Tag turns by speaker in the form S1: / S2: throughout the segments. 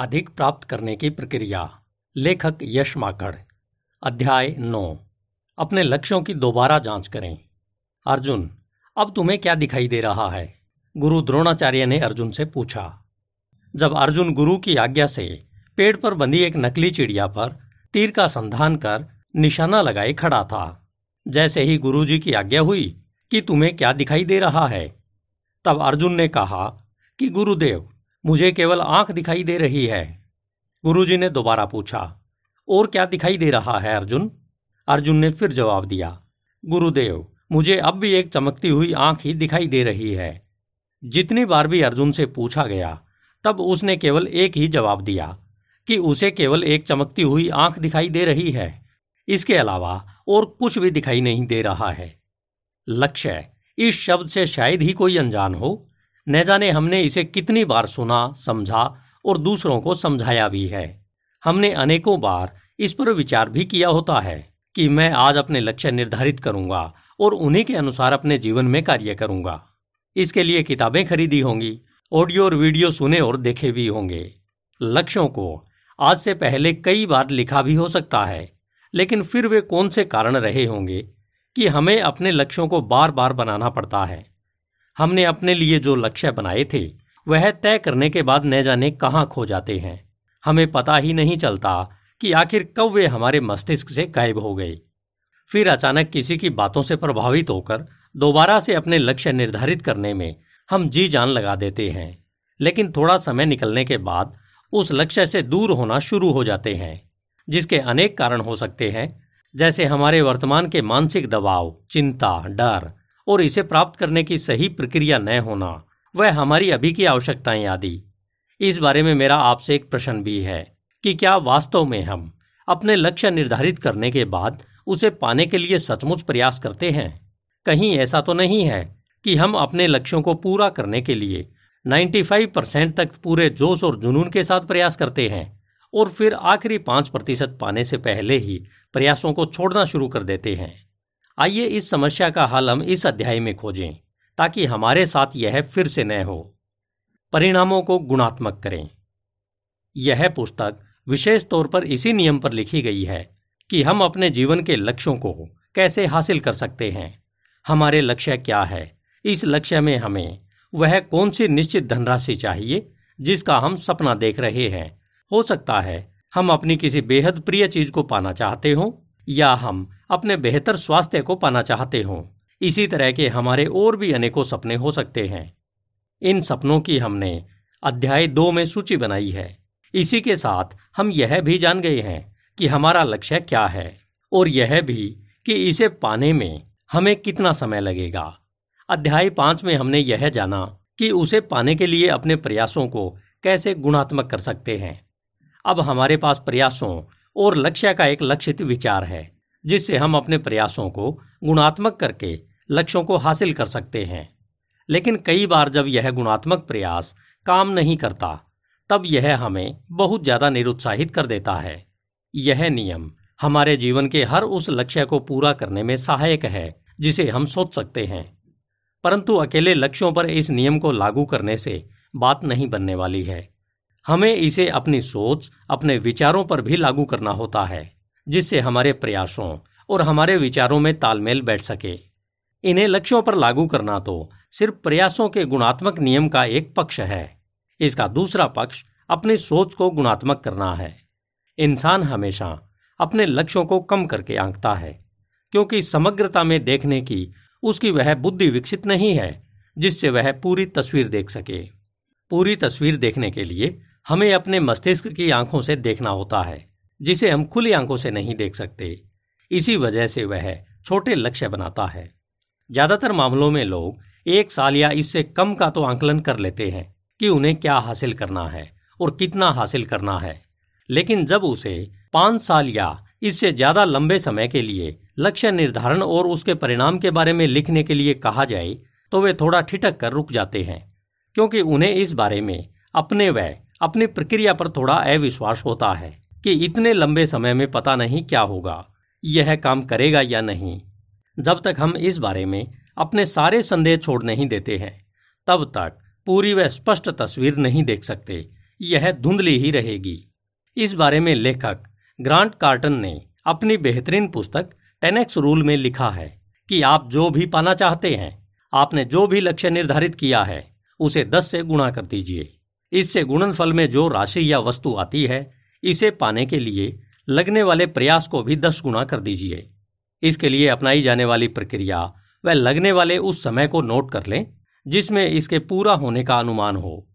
S1: अधिक प्राप्त करने की प्रक्रिया। लेखक यश माकड़। अध्याय नौ। अपने लक्ष्यों की दोबारा जाँच करें। अर्जुन, अब तुम्हें क्या दिखाई दे रहा है? गुरु द्रोणाचार्य ने अर्जुन से पूछा। जब अर्जुन गुरु की आज्ञा से पेड़ पर बंधी एक नकली चिड़िया पर तीर का संधान कर निशाना लगाए खड़ा था, जैसे ही गुरुजी की आज्ञा हुई कि तुम्हें क्या दिखाई दे रहा है, तब अर्जुन ने कहा कि गुरुदेव मुझे केवल आँख दिखाई दे रही है। गुरुजी ने दोबारा पूछा, और क्या दिखाई दे रहा है अर्जुन? अर्जुन ने फिर जवाब दिया, गुरुदेव, मुझे अब भी एक चमकती हुई आँख ही दिखाई दे रही है। जितनी बार भी अर्जुन से पूछा गया, तब उसने केवल एक ही जवाब दिया, कि उसे केवल एक चमकती हुई आँख दिखाई दे रही है। इसके अलावा और कुछ भी दिखाई नहीं दे रहा है। लक्ष्य, इस शब्द से शायद ही कोई अनजान हो। न जाने हमने इसे कितनी बार सुना, समझा और दूसरों को समझाया भी है। हमने अनेकों बार इस पर विचार भी किया होता है कि मैं आज अपने लक्ष्य निर्धारित करूँगा और उन्हीं के अनुसार अपने जीवन में कार्य करूँगा। इसके लिए किताबें खरीदी होंगी, ऑडियो और वीडियो सुने और देखे भी होंगे। लक्ष्यों को आज से पहले कई बार लिखा भी हो सकता है, लेकिन फिर वे कौन से कारण रहे होंगे कि हमें अपने लक्ष्यों को बार बार बनाना पड़ता है? हमने अपने लिए जो लक्ष्य बनाए थे, वह तय करने के बाद न जाने कहाँ खो जाते हैं। हमें पता ही नहीं चलता कि आखिर कब वे हमारे मस्तिष्क से गायब हो गए। फिर अचानक किसी की बातों से प्रभावित होकर दोबारा से अपने लक्ष्य निर्धारित करने में हम जी जान लगा देते हैं, लेकिन थोड़ा समय निकलने के बाद उस लक्ष्य से दूर होना शुरू हो जाते हैं, जिसके अनेक कारण हो सकते हैं, जैसे हमारे वर्तमान के मानसिक दबाव, चिंता, डर और इसे प्राप्त करने की सही प्रक्रिया न होना, वह हमारी अभी की आवश्यकताएँ आदि। इस बारे में मेरा आपसे एक प्रश्न भी है कि क्या वास्तव में हम अपने लक्ष्य निर्धारित करने के बाद उसे पाने के लिए सचमुच प्रयास करते हैं? कहीं ऐसा तो नहीं है कि हम अपने लक्ष्यों को पूरा करने के लिए 95 परसेंट तक पूरे जोश और जुनून के साथ प्रयास करते हैं और फिर आखिरी पाँच प्रतिशत पाने से पहले ही प्रयासों को छोड़ना शुरू कर देते हैं। आइए इस समस्या का हल हम इस अध्याय में खोजें, ताकि हमारे साथ यह फिर से न हो। परिणामों को गुणात्मक करें। यह पुस्तक विशेष तौर पर इसी नियम पर लिखी गई है कि हम अपने जीवन के लक्ष्यों को कैसे हासिल कर सकते हैं। हमारे लक्ष्य क्या है? इस लक्ष्य में हमें वह कौन सी निश्चित धनराशि चाहिए, जिसका हम सपना देख रहे हैं? हो सकता है हम अपनी किसी बेहद प्रिय चीज़ को पाना चाहते हो, या हम अपने बेहतर स्वास्थ्य को पाना चाहते हों। इसी तरह के हमारे और भी अनेकों सपने हो सकते हैं। इन सपनों की हमने अध्याय दो में सूची बनाई है। इसी के साथ हम यह भी जान गए हैं कि हमारा लक्ष्य क्या है और यह भी कि इसे पाने में हमें कितना समय लगेगा। अध्याय पाँच में हमने यह जाना कि उसे पाने के लिए अपने प्रयासों को कैसे गुणात्मक कर सकते हैं। अब हमारे पास प्रयासों और लक्ष्य का एक लक्षित विचार है। जिससे हम अपने प्रयासों को गुणात्मक करके लक्ष्यों को हासिल कर सकते हैं। लेकिन कई बार जब यह गुणात्मक प्रयास काम नहीं करता, तब यह हमें बहुत ज़्यादा निरुत्साहित कर देता है। यह नियम हमारे जीवन के हर उस लक्ष्य को पूरा करने में सहायक है, जिसे हम सोच सकते हैं। परंतु अकेले लक्ष्यों पर इस नियम को लागू करने से बात नहीं बनने वाली है। हमें इसे अपनी सोच, अपने विचारों पर भी लागू करना होता है। जिससे हमारे प्रयासों और हमारे विचारों में तालमेल बैठ सके। इन्हें लक्ष्यों पर लागू करना तो सिर्फ़ प्रयासों के गुणात्मक नियम का एक पक्ष है। इसका दूसरा पक्ष अपनी सोच को गुणात्मक करना है। इंसान हमेशा अपने लक्ष्यों को कम करके आंकता है, क्योंकि समग्रता में देखने की उसकी वह बुद्धि विकसित नहीं है, जिससे वह पूरी तस्वीर देख सके। पूरी तस्वीर देखने के लिए हमें अपने मस्तिष्क की आँखों से देखना होता है। जिसे हम खुली आँखों से नहीं देख सकते। इसी वजह से वह छोटे लक्ष्य बनाता है। ज़्यादातर मामलों में लोग एक साल या इससे कम का तो आंकलन कर लेते हैं कि उन्हें क्या हासिल करना है और कितना हासिल करना है। लेकिन जब उसे पाँच साल या इससे ज़्यादा लंबे समय के लिए लक्ष्य निर्धारण और उसके परिणाम के बारे में लिखने के लिए कहा जाए तो वे थोड़ा ठिठक कर रुक जाते हैं, क्योंकि उन्हें इस बारे में अपने व अपनी प्रक्रिया पर थोड़ा अविश्वास होता है। कि इतने लंबे समय में पता नहीं क्या होगा, यह काम करेगा या नहीं। जब तक हम इस बारे में अपने सारे संदेह छोड़ नहीं देते हैं, तब तक पूरी व स्पष्ट तस्वीर नहीं देख सकते, यह धुंधली ही रहेगी। इस बारे में लेखक ग्रांट कार्टन ने अपनी बेहतरीन पुस्तक टेनेक्स रूल में लिखा है कि आप जो भी पाना चाहते हैं, आपने जो भी लक्ष्य निर्धारित किया है, उसे दस से गुणा कर दीजिए। इससे गुणनफल में जो राशि या वस्तु आती है इसे पाने के लिए लगने वाले प्रयास को भी दस गुना कर दीजिए। इसके लिए अपनाई जाने वाली प्रक्रिया व लगने वाले उस समय को नोट कर लें, जिसमें इसके पूरा होने का अनुमान हो।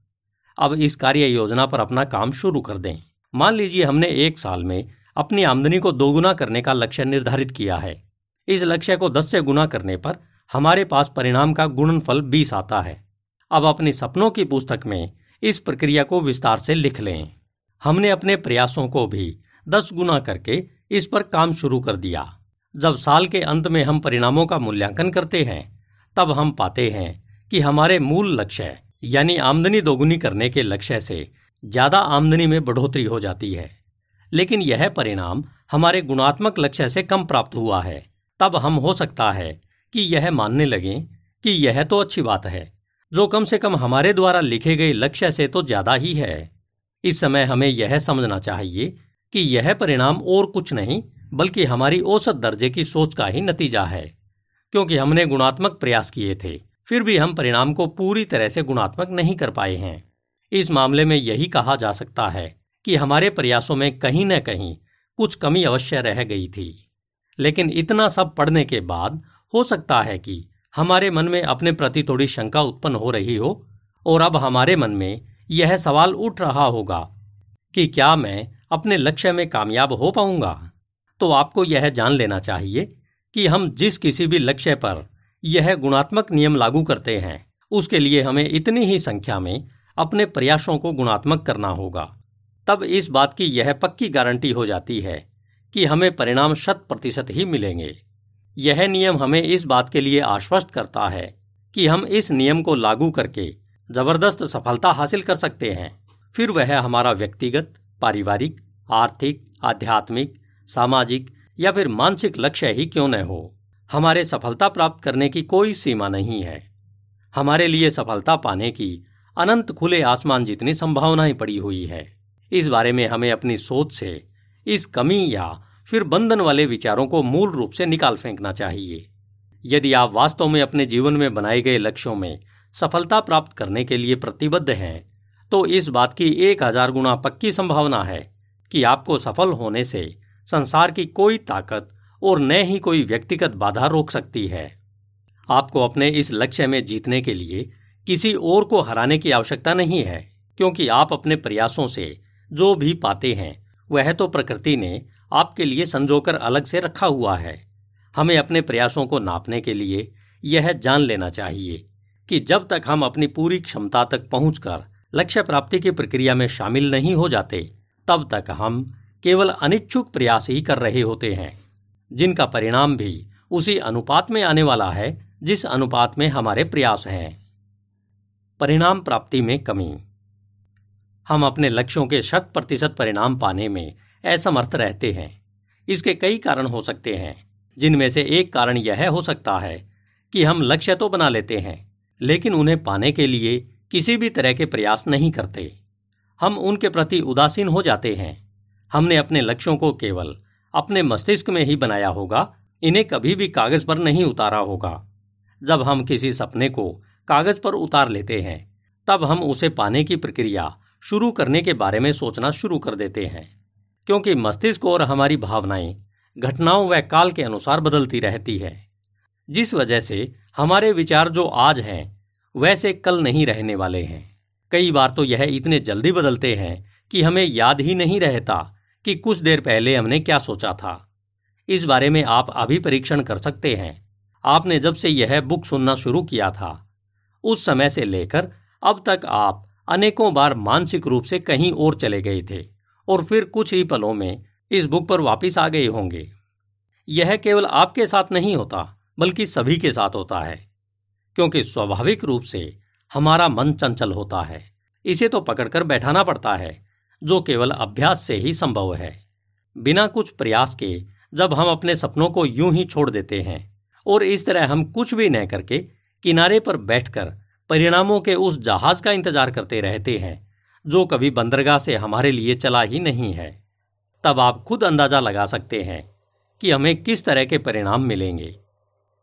S1: अब इस कार्य योजना पर अपना काम शुरू कर दें। मान लीजिए हमने एक साल में अपनी आमदनी को दोगुना करने का लक्ष्य निर्धारित किया है। इस लक्ष्य को दस से गुना करने पर हमारे पास परिणाम का गुणनफल बीस आता है। अब अपने सपनों की पुस्तक में इस प्रक्रिया को विस्तार से लिख लें। हमने अपने प्रयासों को भी दस गुना करके इस पर काम शुरू कर दिया। जब साल के अंत में हम परिणामों का मूल्यांकन करते हैं, तब हम पाते हैं कि हमारे मूल लक्ष्य, यानी आमदनी दोगुनी करने के लक्ष्य से ज़्यादा आमदनी में बढ़ोतरी हो जाती है। लेकिन यह परिणाम हमारे गुणात्मक लक्ष्य से कम प्राप्त हुआ है। तब हम हो सकता है कि यह मानने लगें कि यह तो अच्छी बात है, जो कम से कम हमारे द्वारा लिखे गए लक्ष्य से तो ज़्यादा ही है। इस समय हमें यह समझना चाहिए कि यह परिणाम और कुछ नहीं, बल्कि हमारी औसत दर्जे की सोच का ही नतीजा है। क्योंकि हमने गुणात्मक प्रयास किए थे, फिर भी हम परिणाम को पूरी तरह से गुणात्मक नहीं कर पाए हैं। इस मामले में यही कहा जा सकता है कि हमारे प्रयासों में कहीं न कहीं कुछ कमी अवश्य रह गई थी। लेकिन इतना सब पढ़ने के बाद हो सकता है कि हमारे मन में अपने प्रति थोड़ी शंका उत्पन्न हो रही हो, और अब हमारे मन में यह सवाल उठ रहा होगा कि क्या मैं अपने लक्ष्य में कामयाब हो पाऊँगा? तो आपको यह जान लेना चाहिए कि हम जिस किसी भी लक्ष्य पर यह गुणात्मक नियम लागू करते हैं, उसके लिए हमें इतनी ही संख्या में अपने प्रयासों को गुणात्मक करना होगा। तब इस बात की यह पक्की गारंटी हो जाती है कि हमें परिणाम शत प्रतिशत ही मिलेंगे। यह नियम हमें इस बात के लिए आश्वस्त करता है कि हम इस नियम को लागू करके ज़बरदस्त सफलता हासिल कर सकते हैं। फिर वह हमारा व्यक्तिगत, पारिवारिक, आर्थिक, आध्यात्मिक, सामाजिक या फिर मानसिक लक्ष्य ही क्यों न हो? हमारे सफलता प्राप्त करने की कोई सीमा नहीं है। हमारे लिए सफलता पाने की अनंत खुले आसमान जितनी संभावनाएँ पड़ी हुई है। इस बारे में हमें अपनी सोच से, इस कमी या फिर बंधन वाले विचारों को मूल रूप से निकाल फेंकना चाहिए। यदि आप वास्तव में अपने जीवन में बनाए गए लक्ष्यों में सफलता प्राप्त करने के लिए प्रतिबद्ध हैं। तो इस बात की एक हज़ार गुना पक्की संभावना है कि आपको सफल होने से संसार की कोई ताकत और न ही कोई व्यक्तिगत बाधा रोक सकती है। आपको अपने इस लक्ष्य में जीतने के लिए किसी और को हराने की आवश्यकता नहीं है, क्योंकि आप अपने प्रयासों से जो भी पाते हैं, वह तो प्रकृति ने आपके लिए संजोकर अलग से रखा हुआ है। हमें अपने प्रयासों को नापने के लिए यह जान लेना चाहिए। कि जब तक हम अपनी पूरी क्षमता तक पहुंचकर लक्ष्य प्राप्ति की प्रक्रिया में शामिल नहीं हो जाते, तब तक हम केवल अनिच्छुक प्रयास ही कर रहे होते हैं, जिनका परिणाम भी उसी अनुपात में आने वाला है, जिस अनुपात में हमारे प्रयास हैं। परिणाम प्राप्ति में कमी। हम अपने लक्ष्यों के शत प्रतिशत परिणाम पाने में असमर्थ रहते हैं। इसके कई कारण हो सकते हैं, जिनमें से एक कारण यह हो सकता है कि हम लक्ष्य तो बना लेते हैं लेकिन उन्हें पाने के लिए किसी भी तरह के प्रयास नहीं करते। हम उनके प्रति उदासीन हो जाते हैं। हमने अपने लक्ष्यों को केवल अपने मस्तिष्क में ही बनाया होगा, इन्हें कभी भी कागज़ पर नहीं उतारा होगा। जब हम किसी सपने को कागज़ पर उतार लेते हैं, तब हम उसे पाने की प्रक्रिया शुरू करने के बारे में सोचना शुरू कर देते हैं। क्योंकि मस्तिष्क और हमारी भावनाएँ, घटनाओं व काल के अनुसार बदलती रहती है। जिस वजह से हमारे विचार जो आज हैं, वैसे कल नहीं रहने वाले हैं। कई बार तो यह इतने जल्दी बदलते हैं कि हमें याद ही नहीं रहता कि कुछ देर पहले हमने क्या सोचा था। इस बारे में आप अभी परीक्षण कर सकते हैं। आपने जब से यह बुक सुनना शुरू किया था, उस समय से लेकर अब तक आप अनेकों बार मानसिक रूप से कहीं और चले गए थे और फिर कुछ ही पलों में इस बुक पर वापस आ गए होंगे। यह केवल आपके साथ नहीं होता बल्कि सभी के साथ होता है, क्योंकि स्वाभाविक रूप से हमारा मन चंचल होता है। इसे तो पकड़कर बैठाना पड़ता है, जो केवल अभ्यास से ही संभव है। बिना कुछ प्रयास के जब हम अपने सपनों को यूँ ही छोड़ देते हैं, और इस तरह हम कुछ भी न करके किनारे पर बैठकर परिणामों के उस जहाज़ का इंतज़ार करते रहते हैं, जो कभी बंदरगाह से हमारे लिए चला ही नहीं है, तब आप खुद अंदाज़ा लगा सकते हैं कि हमें किस तरह के परिणाम मिलेंगे।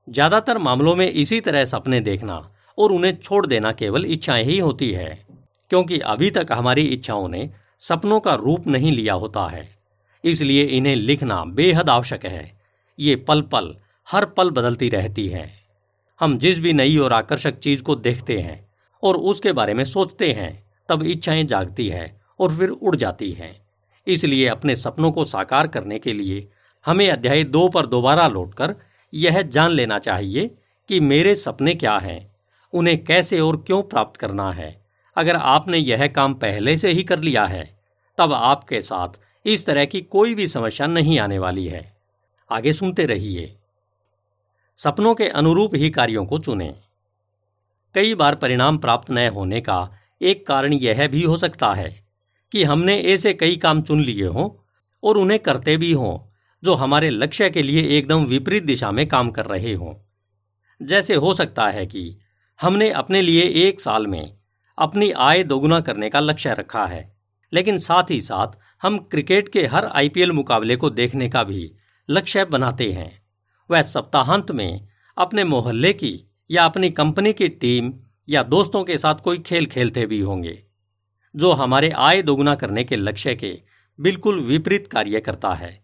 S1: ज़्यादातर मामलों में इसी तरह सपने देखना और उन्हें छोड़ देना केवल इच्छाएँ ही होती है, क्योंकि अभी तक हमारी इच्छाओं ने सपनों का रूप नहीं लिया होता है। इसलिए इन्हें लिखना बेहद आवश्यक है। ये पल पल हर पल बदलती रहती है। हम जिस भी नई और आकर्षक चीज़ को देखते हैं और उसके बारे में सोचते हैं, तब इच्छाएँ जागती है और फिर उड़ जाती हैं। इसलिए अपने सपनों को साकार करने के लिए हमें अध्याय दो पर दोबारा लौटकर यह जान लेना चाहिए कि मेरे सपने क्या हैं, उन्हें कैसे और क्यों प्राप्त करना है। अगर आपने यह काम पहले से ही कर लिया है, तब आपके साथ इस तरह की कोई भी समस्या नहीं आने वाली है। आगे सुनते रहिए। सपनों के अनुरूप ही कार्यों को चुनें। कई बार परिणाम प्राप्त न होने का एक कारण यह भी हो सकता है कि हमने ऐसे कई काम चुन लिए हों और उन्हें करते भी हों। जो हमारे लक्ष्य के लिए एकदम विपरीत दिशा में काम कर रहे हों। जैसे हो सकता है कि हमने अपने लिए एक साल में अपनी आय दोगुना करने का लक्ष्य रखा है, लेकिन साथ ही साथ हम क्रिकेट के हर आईपीएल मुकाबले को देखने का भी लक्ष्य बनाते हैं। वह सप्ताहांत में अपने मोहल्ले की या अपनी कंपनी की टीम या दोस्तों के साथ कोई खेल खेलते भी होंगे, जो हमारे आय दोगुना करने के लक्ष्य के बिल्कुल विपरीत कार्य करता है।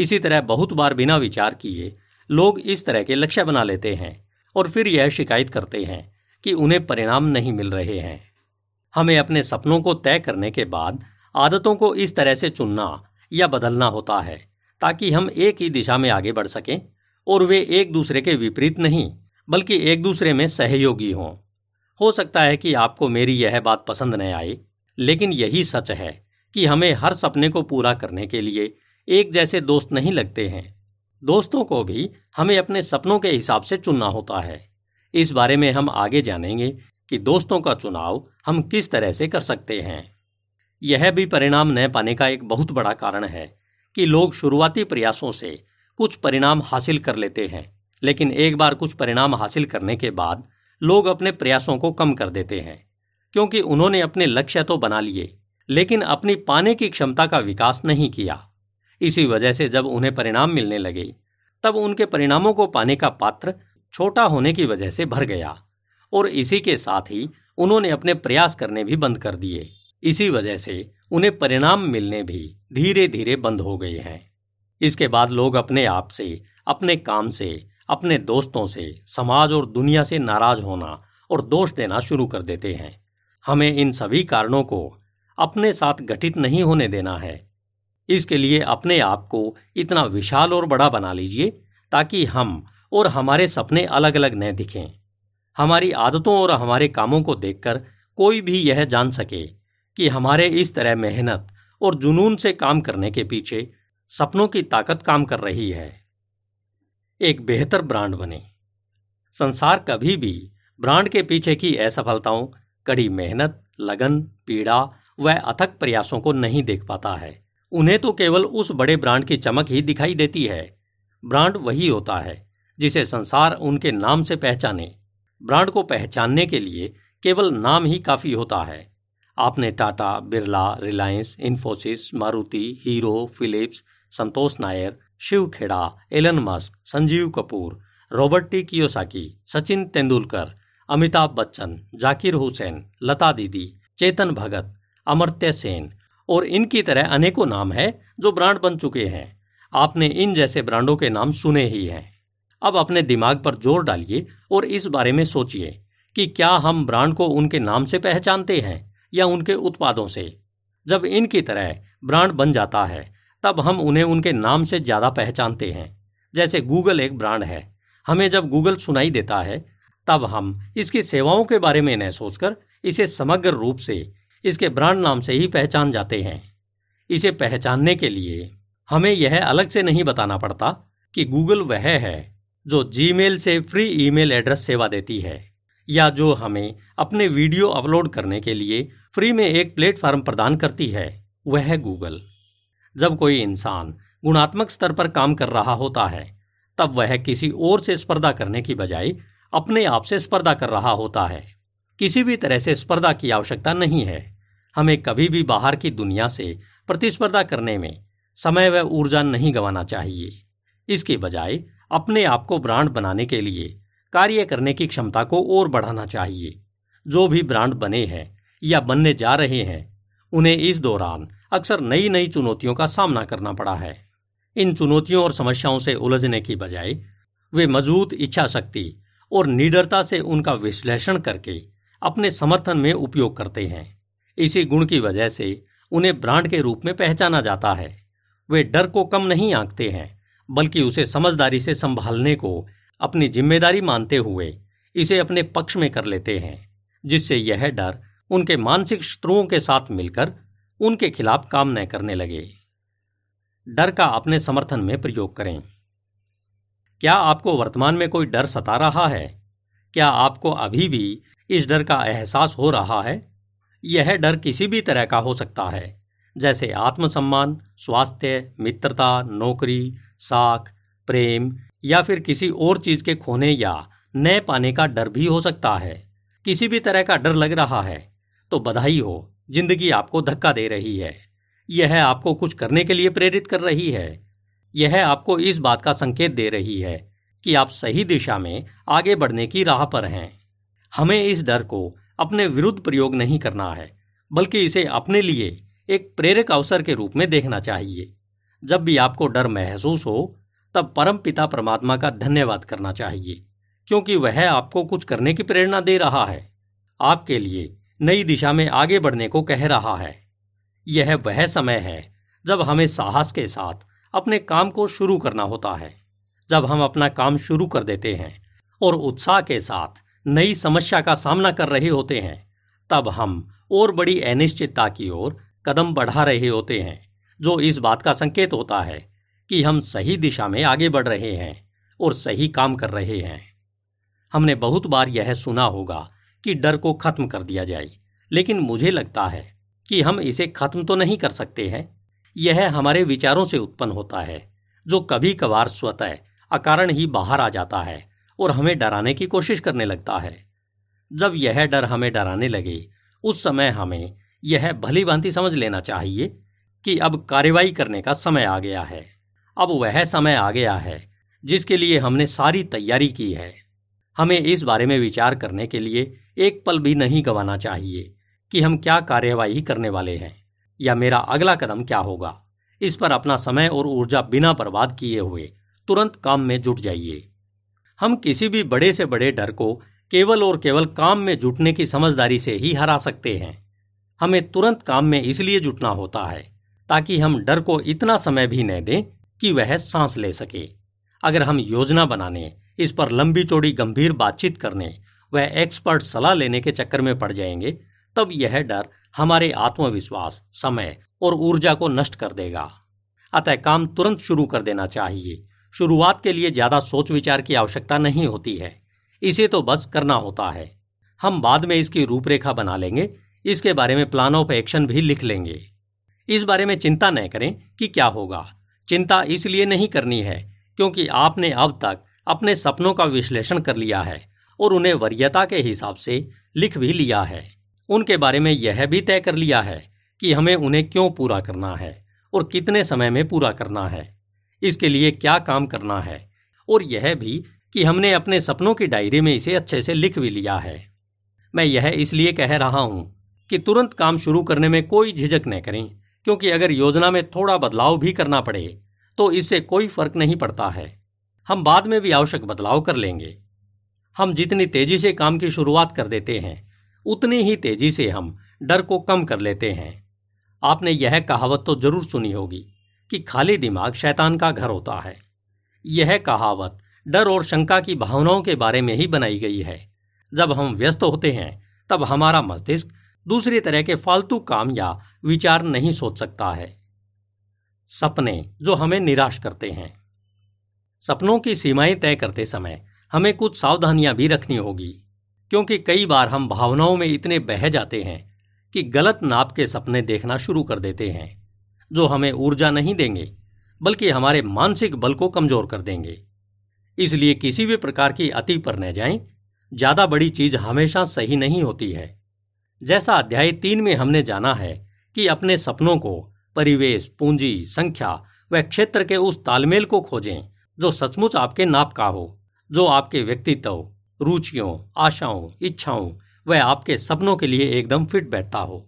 S1: इसी तरह बहुत बार बिना विचार किए लोग इस तरह के लक्ष्य बना लेते हैं और फिर यह शिकायत करते हैं कि उन्हें परिणाम नहीं मिल रहे हैं। हमें अपने सपनों को तय करने के बाद आदतों को इस तरह से चुनना या बदलना होता है ताकि हम एक ही दिशा में आगे बढ़ सकें और वे एक दूसरे के विपरीत नहीं, बल्कि एक दूसरे में सहयोगी हों। हो सकता है कि आपको मेरी यह बात पसंद न आए, लेकिन यही सच है कि हमें हर सपने को पूरा करने के लिए एक जैसे दोस्त नहीं लगते हैं। दोस्तों को भी हमें अपने सपनों के हिसाब से चुनना होता है। इस बारे में हम आगे जानेंगे कि दोस्तों का चुनाव हम किस तरह से कर सकते हैं। यह भी परिणाम न पाने का एक बहुत बड़ा कारण है कि लोग शुरुआती प्रयासों से कुछ परिणाम हासिल कर लेते हैं, लेकिन एक बार कुछ परिणाम हासिल करने के बाद लोग अपने प्रयासों को कम कर देते हैं, क्योंकि उन्होंने अपने लक्ष्य तो बना लिए, लेकिन अपनी पाने की क्षमता का विकास नहीं किया। इसी वजह से जब उन्हें परिणाम मिलने लगे, तब उनके परिणामों को पाने का पात्र छोटा होने की वजह से भर गया, और इसी के साथ ही उन्होंने अपने प्रयास करने भी बंद कर दिए। इसी वजह से उन्हें परिणाम मिलने भी धीरे धीरे बंद हो गए हैं। इसके बाद लोग अपने आप से, अपने काम से, अपने दोस्तों से, समाज और दुनिया से नाराज़ होना और दोष देना शुरू कर देते हैं। हमें इन सभी कारणों को अपने साथ घटित नहीं होने देना है। इसके लिए अपने आप को इतना विशाल और बड़ा बना लीजिए ताकि हम और हमारे सपने अलग अलग न दिखें। हमारी आदतों और हमारे कामों को देखकर कोई भी यह जान सके कि हमारे इस तरह मेहनत और जुनून से काम करने के पीछे सपनों की ताकत काम कर रही है। एक बेहतर ब्रांड बने। संसार कभी भी ब्रांड के पीछे की असफलताओं, कड़ी मेहनत, लगन, पीड़ा व अथक प्रयासों को नहीं देख पाता है। उन्हें तो केवल उस बड़े ब्रांड की चमक ही दिखाई देती है। ब्रांड वही होता है, जिसे संसार उनके नाम से पहचाने। ब्रांड को पहचानने के लिए केवल नाम ही काफ़ी होता है। आपने Tata, Birla, Reliance, Infosys, Maruti, Hero, Philips, Santosh Nair, Shiv Khera, Elon Musk, Sanjeev Kapoor, Robert T Kiyosaki, Sachin Tendulkar, Amitabh Bachchan, Zakir Hussain, Lata Didi, Chetan Bhagat, Amartya Sen और इनकी तरह अनेकों नाम है जो ब्रांड बन चुके हैं। आपने इन जैसे ब्रांडों के नाम सुने ही हैं। अब अपने दिमाग पर ज़ोर डालिए और इस बारे में सोचिए कि क्या हम ब्रांड को उनके नाम से पहचानते हैं या उनके उत्पादों से। जब इनकी तरह ब्रांड बन जाता है, तब हम उन्हें उनके नाम से ज़्यादा पहचानते हैं। जैसे गूगल एक ब्रांड है। हमें जब गूगल सुनाई देता है, तब हम इसकी सेवाओं के बारे में न सोचकर इसे समग्र रूप से इसके ब्रांड नाम से ही पहचान जाते हैं। इसे पहचानने के लिए हमें यह अलग से नहीं बताना पड़ता कि गूगल वह है जो जीमेल से फ्री ईमेल एड्रेस सेवा देती है या जो हमें अपने वीडियो अपलोड करने के लिए फ्री में एक प्लेटफॉर्म प्रदान करती है, वह है गूगल। जब कोई इंसान गुणात्मक स्तर पर काम कर रहा होता है, तब वह किसी और से स्पर्धा करने की बजाय अपने आप से स्पर्धा कर रहा होता है। किसी भी तरह से स्पर्धा की आवश्यकता नहीं है। हमें कभी भी बाहर की दुनिया से प्रतिस्पर्धा करने में समय व ऊर्जा नहीं गंवाना चाहिए। इसके बजाय अपने आप को ब्रांड बनाने के लिए कार्य करने की क्षमता को और बढ़ाना चाहिए। जो भी ब्रांड बने हैं या बनने जा रहे हैं, उन्हें इस दौरान अक्सर नई नई चुनौतियों का सामना करना पड़ा है। इन चुनौतियों और समस्याओं से उलझने की बजाय वे मज़बूत इच्छा शक्ति और निडरता से उनका विश्लेषण करके अपने समर्थन में उपयोग करते हैं। इसी गुण की वजह से उन्हें ब्रांड के रूप में पहचाना जाता है। वे डर को कम नहीं आंकते हैं, बल्कि उसे समझदारी से संभालने को अपनी ज़िम्मेदारी मानते हुए इसे अपने पक्ष में कर लेते हैं, जिससे यह डर उनके मानसिक शत्रुओं के साथ मिलकर उनके खिलाफ काम न करने लगे। डर का अपने समर्थन में प्रयोग करें। क्या आपको वर्तमान में कोई डर सता रहा है? क्या आपको अभी भी इस डर का एहसास हो रहा है। यह डर किसी भी तरह का हो सकता है, जैसे आत्मसम्मान, स्वास्थ्य, मित्रता, नौकरी, साख, प्रेम या फिर किसी और चीज़ के खोने या नए पाने का डर भी हो सकता है। किसी भी तरह का डर लग रहा है तो बधाई हो, ज़िंदगी आपको धक्का दे रही है। यह आपको कुछ करने के लिए प्रेरित कर रही है। यह आपको इस बात का संकेत दे रही है कि आप सही दिशा में आगे बढ़ने की राह पर हैं। हमें इस डर को अपने विरुद्ध प्रयोग नहीं करना है, बल्कि इसे अपने लिए एक प्रेरक अवसर के रूप में देखना चाहिए। जब भी आपको डर महसूस हो, तब परम पिता परमात्मा का धन्यवाद करना चाहिए, क्योंकि वह आपको कुछ करने की प्रेरणा दे रहा है। आपके लिए नई दिशा में आगे बढ़ने को कह रहा है। यह वह समय है, जब हमें साहस के साथ अपने काम को शुरू करना होता है। जब हम अपना काम शुरू कर देते हैं और उत्साह के साथ नई समस्या का सामना कर रहे होते हैं, तब हम और बड़ी अनिश्चितता की ओर कदम बढ़ा रहे होते हैं, जो इस बात का संकेत होता है कि हम सही दिशा में आगे बढ़ रहे हैं और सही काम कर रहे हैं। हमने बहुत बार यह सुना होगा कि डर को खत्म कर दिया जाए, लेकिन मुझे लगता है कि हम इसे खत्म तो नहीं कर सकते हैं। यह हमारे विचारों से उत्पन्न होता है, जो कभी कभार स्वतः अकारण ही बाहर आ जाता है। और हमें डराने की कोशिश करने लगता है। जब यह डर हमें डराने लगे, उस समय हमें यह भली भांति समझ लेना चाहिए कि अब कार्रवाई करने का समय आ गया है। अब वह समय आ गया है, जिसके लिए हमने सारी तैयारी की है। हमें इस बारे में विचार करने के लिए एक पल भी नहीं गंवाना चाहिए कि हम क्या कार्यवाही करने वाले हैं, या मेरा अगला कदम क्या होगा। इस पर अपना समय और ऊर्जा बिना बर्बाद किए हुए तुरंत काम में जुट जाइए। हम किसी भी बड़े से बड़े डर को केवल और केवल काम में जुटने की समझदारी से ही हरा सकते हैं। हमें तुरंत काम में इसलिए जुटना होता है ताकि हम डर को इतना समय भी न दें कि वह सांस ले सके। अगर हम योजना बनाने, इस पर लंबी चौड़ी गंभीर बातचीत करने, वह एक्सपर्ट सलाह लेने के चक्कर में पड़ जाएँगे, तब यह डर हमारे आत्मविश्वास, समय और ऊर्जा को नष्ट कर देगा। अतः काम तुरंत शुरू कर देना चाहिए। शुरुआत के लिए ज़्यादा सोच विचार की आवश्यकता नहीं होती है। इसे तो बस करना होता है। हम बाद में इसकी रूपरेखा बना लेंगे। इसके बारे में प्लान ऑफ़ एक्शन भी लिख लेंगे। इस बारे में चिंता न करें कि क्या होगा। चिंता इसलिए नहीं करनी है क्योंकि आपने अब तक अपने सपनों का विश्लेषण कर लिया है और उन्हें वरीयता के हिसाब से लिख भी लिया है। उनके बारे में यह भी तय कर लिया है कि हमें उन्हें क्यों पूरा करना है और कितने समय में पूरा करना है। इसके लिए क्या काम करना है? और यह भी कि हमने अपने सपनों की डायरी में इसे अच्छे से लिख भी लिया है। मैं यह इसलिए कह रहा हूँ कि तुरंत काम शुरू करने में कोई झिझक न करें, क्योंकि अगर योजना में थोड़ा बदलाव भी करना पड़े तो इससे कोई फ़र्क नहीं पड़ता है। हम बाद में भी आवश्यक बदलाव कर लेंगे। हम जितनी तेज़ी से काम की शुरुआत कर देते हैं, उतनी ही तेज़ी से हम डर को कम कर लेते हैं। आपने यह कहावत तो ज़रूर सुनी होगी। कि खाली दिमाग शैतान का घर होता है। यह कहावत डर और शंका की भावनाओं के बारे में ही बनाई गई है। जब हम व्यस्त होते हैं, तब हमारा मस्तिष्क दूसरी तरह के फालतू काम या विचार नहीं सोच सकता है। सपने जो हमें निराश करते हैं। सपनों की सीमाएँ तय करते समय हमें कुछ सावधानियाँ भी रखनी होगी, क्योंकि कई बार हम भावनाओं में इतने बह जाते हैं कि गलत नाप के सपने देखना शुरू कर देते हैं। जो हमें ऊर्जा नहीं देंगे बल्कि हमारे मानसिक बल को कमज़ोर कर देंगे। इसलिए किसी भी प्रकार की अति पर न जाएँ, ज़्यादा बड़ी चीज़ हमेशा सही नहीं होती है। जैसा अध्याय तीन में हमने जाना है कि अपने सपनों को परिवेश पूंजी संख्या व क्षेत्र के उस तालमेल को खोजें जो सचमुच आपके नाप का हो जो आपके व्यक्तित्व रुचियों आशाओं इच्छाओं व आपके सपनों के लिए एकदम फिट बैठता हो।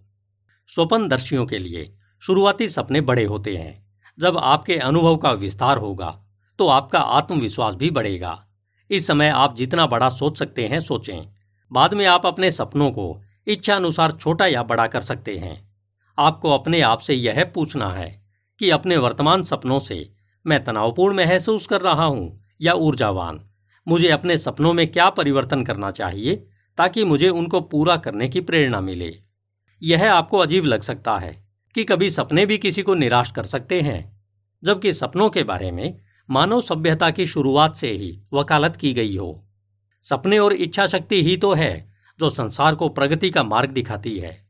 S1: स्वपन दर्शियों के लिए शुरुआती सपने बड़े होते हैं। जब आपके अनुभव का विस्तार होगा तो आपका आत्मविश्वास भी बढ़ेगा। इस समय आप जितना बड़ा सोच सकते हैं, सोचें। बाद में आप अपने सपनों को इच्छा अनुसार छोटा या बड़ा कर सकते हैं। आपको अपने आप से यह पूछना है कि अपने वर्तमान सपनों से मैं तनावपूर्ण महसूस कर रहा हूँ या ऊर्जावान? मुझे अपने सपनों में क्या परिवर्तन करना चाहिए ताकि मुझे उनको पूरा करने की प्रेरणा मिले? यह आपको अजीब लग सकता है। कि कभी सपने भी किसी को निराश कर सकते हैं, जबकि सपनों के बारे में मानव सभ्यता की शुरुआत से ही वकालत की गई हो। सपने और इच्छा शक्ति ही तो है, जो संसार को प्रगति का मार्ग दिखाती है।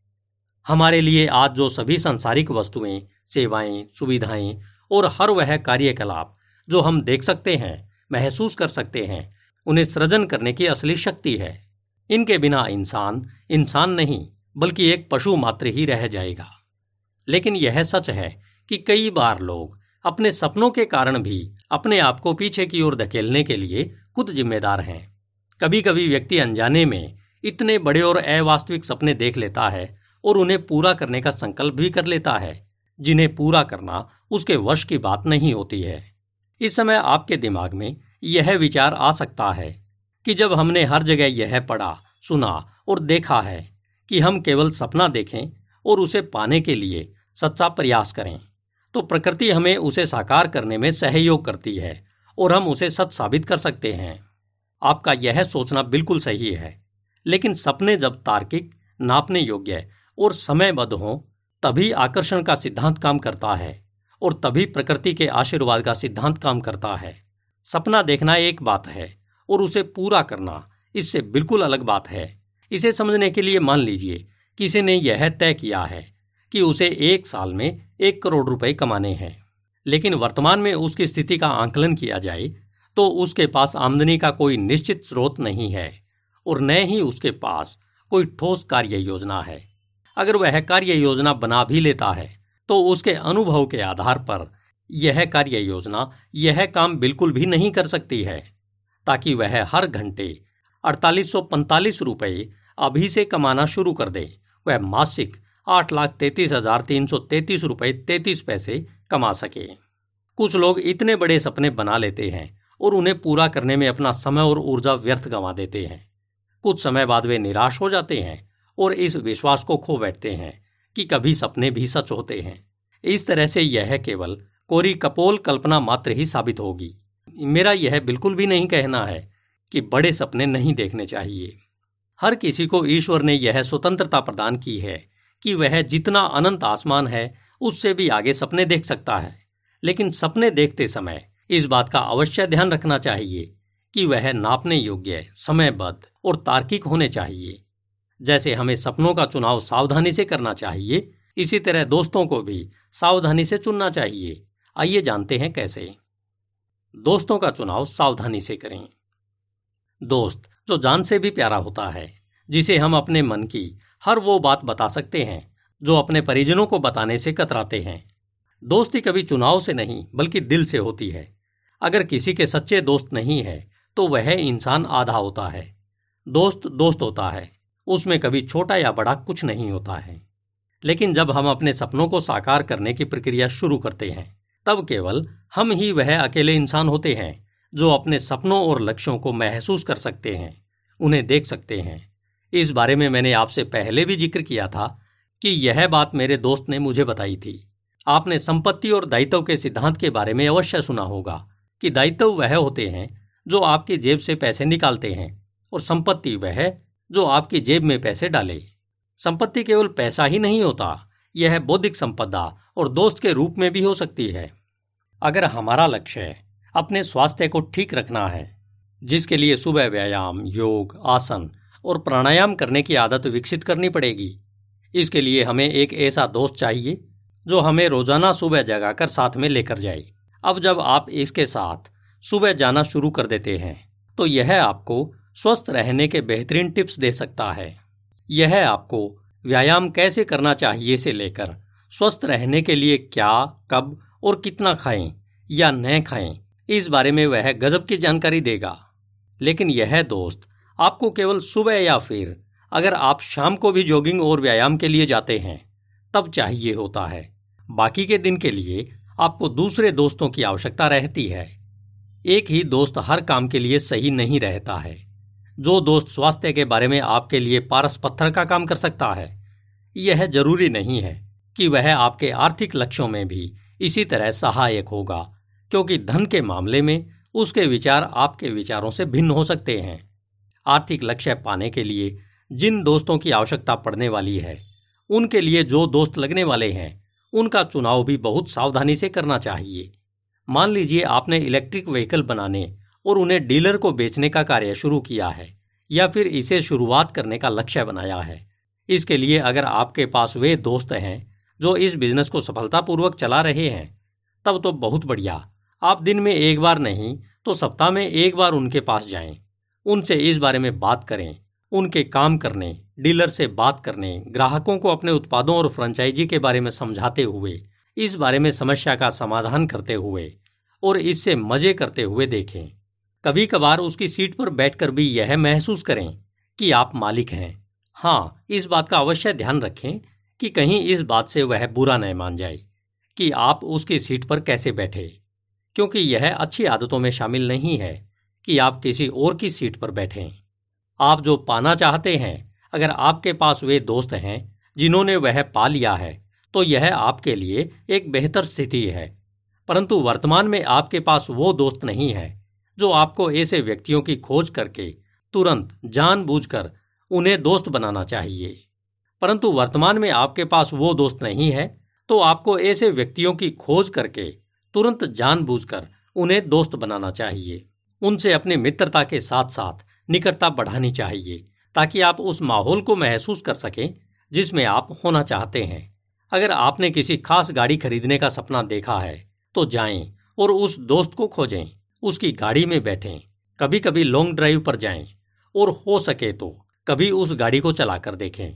S1: हमारे लिए आज जो सभी सांसारिक वस्तुएँ, सेवाएँ, सुविधाएँ और हर वह कार्यकलाप, जो हम देख सकते हैं, महसूस कर सकते हैं, उन्हें सृजन करने की असली शक्ति है। इनके बिना इंसान इंसान नहीं, बल्कि एक पशु मात्र ही रह जाएगा। लेकिन यह सच है कि कई बार लोग अपने सपनों के कारण भी अपने आप को पीछे की ओर धकेलने के लिए खुद जिम्मेदार हैं। कभी कभी व्यक्ति अनजाने में इतने बड़े और अवास्तविक सपने देख लेता है और उन्हें पूरा करने का संकल्प भी कर लेता है, जिन्हें पूरा करना उसके वश की बात नहीं होती है। इस समय आपके दिमाग में यह विचार आ सकता है कि जब हमने हर जगह यह पढ़ा, सुना और देखा है कि हम केवल सपना देखें और उसे पाने के लिए सच्चा प्रयास करें। तो प्रकृति हमें उसे साकार करने में सहयोग करती है और हम उसे सच साबित कर सकते हैं। आपका यह सोचना बिल्कुल सही है, लेकिन सपने जब तार्किक, नापने योग्य और समयबद्ध हों, तभी आकर्षण का सिद्धांत काम करता है और तभी प्रकृति के आशीर्वाद का सिद्धांत काम करता है। सपना देखना एक बात है और उसे पूरा करना इससे बिल्कुल अलग बात है। इसे समझने के लिए मान लीजिए किसी ने यह तय किया है कि उसे एक साल में एक करोड़ रुपए कमाने हैं। लेकिन वर्तमान में उसकी स्थिति का आंकलन किया जाए तो उसके पास आमदनी का कोई निश्चित स्रोत नहीं है और न ही उसके पास कोई ठोस कार्य योजना है। अगर वह कार्य योजना बना भी लेता है तो उसके अनुभव के आधार पर यह कार्य योजना, यह काम बिल्कुल भी नहीं कर सकती है, ताकि वह हर घंटे अड़तालीस सौ पैंतालीस रुपये अभी से कमाना शुरू कर दे। वह मासिक आठ लाख तैतीस हज़ार तीन सौ तैतीस रुपये तैतीस पैसे कमा सके। कुछ लोग इतने बड़े सपने बना लेते हैं और उन्हें पूरा करने में अपना समय और ऊर्जा व्यर्थ गंवा देते हैं। कुछ समय बाद वे निराश हो जाते हैं और इस विश्वास को खो बैठते हैं कि कभी सपने भी सच होते हैं। इस तरह से यह केवल कोरी कपोल कल्पना मात्र ही साबित होगी। मेरा यह बिल्कुल भी नहीं कहना है कि बड़े सपने नहीं देखने चाहिए। हर किसी को ईश्वर ने यह स्वतंत्रता प्रदान की है कि वह जितना अनंत आसमान है, उससे भी आगे सपने देख सकता है। लेकिन सपने देखते समय इस बात का अवश्य ध्यान रखना चाहिए कि वह नापने योग्य, समयबद्ध और तार्किक होने चाहिए। जैसे हमें सपनों का चुनाव सावधानी से करना चाहिए, इसी तरह दोस्तों को भी सावधानी से चुनना चाहिए। आइए जानते हैं कैसे। दोस्तों का चुनाव सावधानी से करें। दोस्त, जो जान से भी प्यारा होता है, जिसे हम अपने मन की हर वो बात बता सकते हैं, जो अपने परिजनों को बताने से कतराते हैं। दोस्ती कभी चुनाव से नहीं, बल्कि दिल से होती है। अगर किसी के सच्चे दोस्त नहीं है तो वह इंसान आधा होता है। दोस्त दोस्त होता है, उसमें कभी छोटा या बड़ा कुछ नहीं होता है। लेकिन जब हम अपने सपनों को साकार करने की प्रक्रिया शुरू करते हैं, तब केवल हम ही वह अकेले इंसान होते हैं जो अपने सपनों और लक्ष्यों को महसूस कर सकते हैं, उन्हें देख सकते हैं। इस बारे में मैंने आपसे पहले भी ज़िक्र किया था कि यह बात मेरे दोस्त ने मुझे बताई थी। आपने संपत्ति और दायित्व के सिद्धांत के बारे में अवश्य सुना होगा कि दायित्व वह होते हैं जो आपकी जेब से पैसे निकालते हैं और संपत्ति वह जो आपकी जेब में पैसे डाले। संपत्ति केवल पैसा ही नहीं होता, यह बौद्धिक संपदा और दोस्त के रूप में भी हो सकती है। अगर हमारा लक्ष्य अपने स्वास्थ्य को ठीक रखना है, जिसके लिए सुबह व्यायाम, योग, आसन और प्राणायाम करने की आदत विकसित करनी पड़ेगी। इसके लिए हमें एक ऐसा दोस्त चाहिए, जो हमें रोज़ाना सुबह जगाकर साथ में लेकर जाए। अब जब आप इसके साथ सुबह जाना शुरू कर देते हैं तो यह आपको स्वस्थ रहने के बेहतरीन टिप्स दे सकता है। यह आपको व्यायाम कैसे करना चाहिए से लेकर स्वस्थ रहने के लिए क्या, कब और कितना खाएँ या न खाएँ इस बारे में वह गजब की जानकारी देगा। लेकिन यह दोस्त, आपको केवल सुबह या फिर अगर आप शाम को भी जॉगिंग और व्यायाम के लिए जाते हैं, तब चाहिए होता है। बाकी के दिन के लिए आपको दूसरे दोस्तों की आवश्यकता रहती है। एक ही दोस्त हर काम के लिए सही नहीं रहता है। जो दोस्त स्वास्थ्य के बारे में आपके लिए पारस पत्थर का काम कर सकता है, यह ज़रूरी नहीं है कि वह आपके आर्थिक लक्ष्यों में भी इसी तरह सहायक होगा। क्योंकि धन के मामले में उसके विचार आपके विचारों से भिन्न हो सकते हैं। आर्थिक लक्ष्य पाने के लिए जिन दोस्तों की आवश्यकता पड़ने वाली है, उनके लिए जो दोस्त लगने वाले हैं, उनका चुनाव भी बहुत सावधानी से करना चाहिए। मान लीजिए आपने इलेक्ट्रिक व्हीकल बनाने और उन्हें डीलर को बेचने का कार्य शुरू किया है, या फिर इसे शुरुआत करने का लक्ष्य बनाया है। इसके लिए अगर आपके पास वे दोस्त हैं, जो इस बिज़नेस को सफलतापूर्वक चला रहे हैं, तब तो बहुत बढ़िया। आप दिन में एक बार नहीं तो सप्ताह में एक बार उनके पास जाएँ। उनसे इस बारे में बात करें, उनके काम करने, डीलर से बात करने, ग्राहकों को अपने उत्पादों और फ्रेंचाइजी के बारे में समझाते हुए, इस बारे में समस्या का समाधान करते हुए और इससे मज़े करते हुए देखें। कभी कभार उसकी सीट पर बैठकर भी यह महसूस करें कि आप मालिक हैं। हाँ इस बात का अवश्य ध्यान रखें कि कहीं इस बात से वह बुरा न मान जाए कि आप उसकी सीट पर कैसे बैठे। क्योंकि यह अच्छी आदतों में शामिल नहीं है कि आप किसी और की सीट पर बैठें। आप जो पाना चाहते हैं, अगर आपके पास वे दोस्त हैं, जिन्होंने वह पा लिया है तो यह आपके लिए एक बेहतर स्थिति है। परंतु वर्तमान में आपके पास वो दोस्त नहीं है, जो आपको ऐसे व्यक्तियों की खोज करके तुरंत जानबूझकर उन्हें दोस्त बनाना चाहिए। परंतु वर्तमान में आपके पास वो दोस्त नहीं है तो आपको ऐसे व्यक्तियों की खोज करके तुरंत जानबूझकर उन्हें दोस्त बनाना चाहिए। उनसे अपनी मित्रता के साथ साथ निकटता बढ़ानी चाहिए, ताकि आप उस माहौल को महसूस कर सकें जिसमें आप होना चाहते हैं। अगर आपने किसी खास गाड़ी खरीदने का सपना देखा है तो जाएँ और उस दोस्त को खोजें। उसकी गाड़ी में बैठें कभी कभी लॉन्ग ड्राइव पर जाएँ और हो सके तो कभी उस गाड़ी को चलाकर देखें।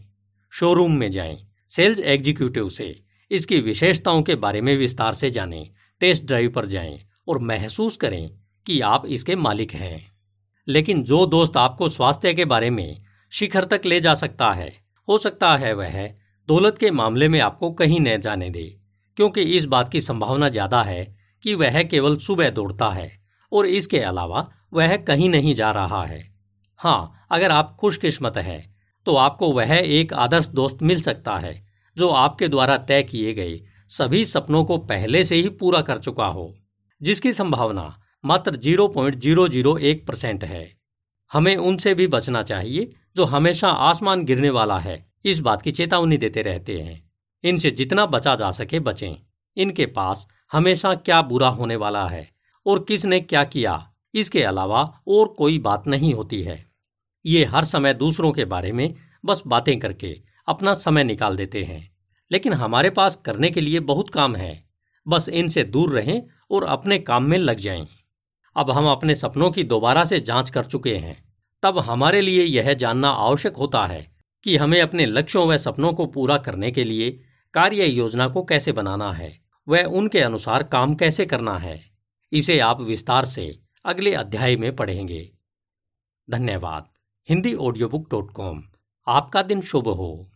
S1: शोरूम में जाएँ सेल्स एग्जीक्यूटिव से इसकी विशेषताओं के बारे में विस्तार से जानें टेस्ट ड्राइव पर जाएँ और महसूस करें कि आप इसके मालिक हैं। लेकिन जो दोस्त आपको स्वास्थ्य के बारे में शिखर तक ले जा सकता है, हो सकता है वह दौलत के मामले में आपको कहीं न जाने दे, क्योंकि इस बात की संभावना ज़्यादा है कि वह केवल सुबह दौड़ता है और इसके अलावा वह कहीं नहीं जा रहा है। हाँ अगर आप खुशकिस्मत हैं तो आपको वह एक आदर्श दोस्त मिल सकता है, जो आपके द्वारा तय किए गए सभी सपनों को पहले से ही पूरा कर चुका हो, जिसकी संभावना मात्र ज़ीरो पॉइंट ज़ीरो ज़ीरो एक परसेंट है। हमें उनसे भी बचना चाहिए, जो हमेशा आसमान गिरने वाला है, इस बात की चेतावनी देते रहते हैं। इनसे जितना बचा जा सके बचें। इनके पास हमेशा क्या बुरा होने वाला है, और किसने क्या किया, इसके अलावा और कोई बात नहीं होती है। ये हर समय दूसरों के बारे में बस बातें करके अपना समय निकाल देते हैं। लेकिन हमारे पास करने के लिए बहुत काम है। बस इनसे दूर रहें और अपने काम में लग जाएँ। अब हम अपने सपनों की दोबारा से जाँच कर चुके हैं। तब हमारे लिए यह जानना आवश्यक होता है कि हमें अपने लक्ष्यों व सपनों को पूरा करने के लिए कार्य योजना को कैसे बनाना है वह उनके अनुसार काम कैसे करना है। इसे आप विस्तार से अगले अध्याय में पढ़ेंगे। धन्यवाद। Hindi audio book dot com. आपका दिन शुभ हो।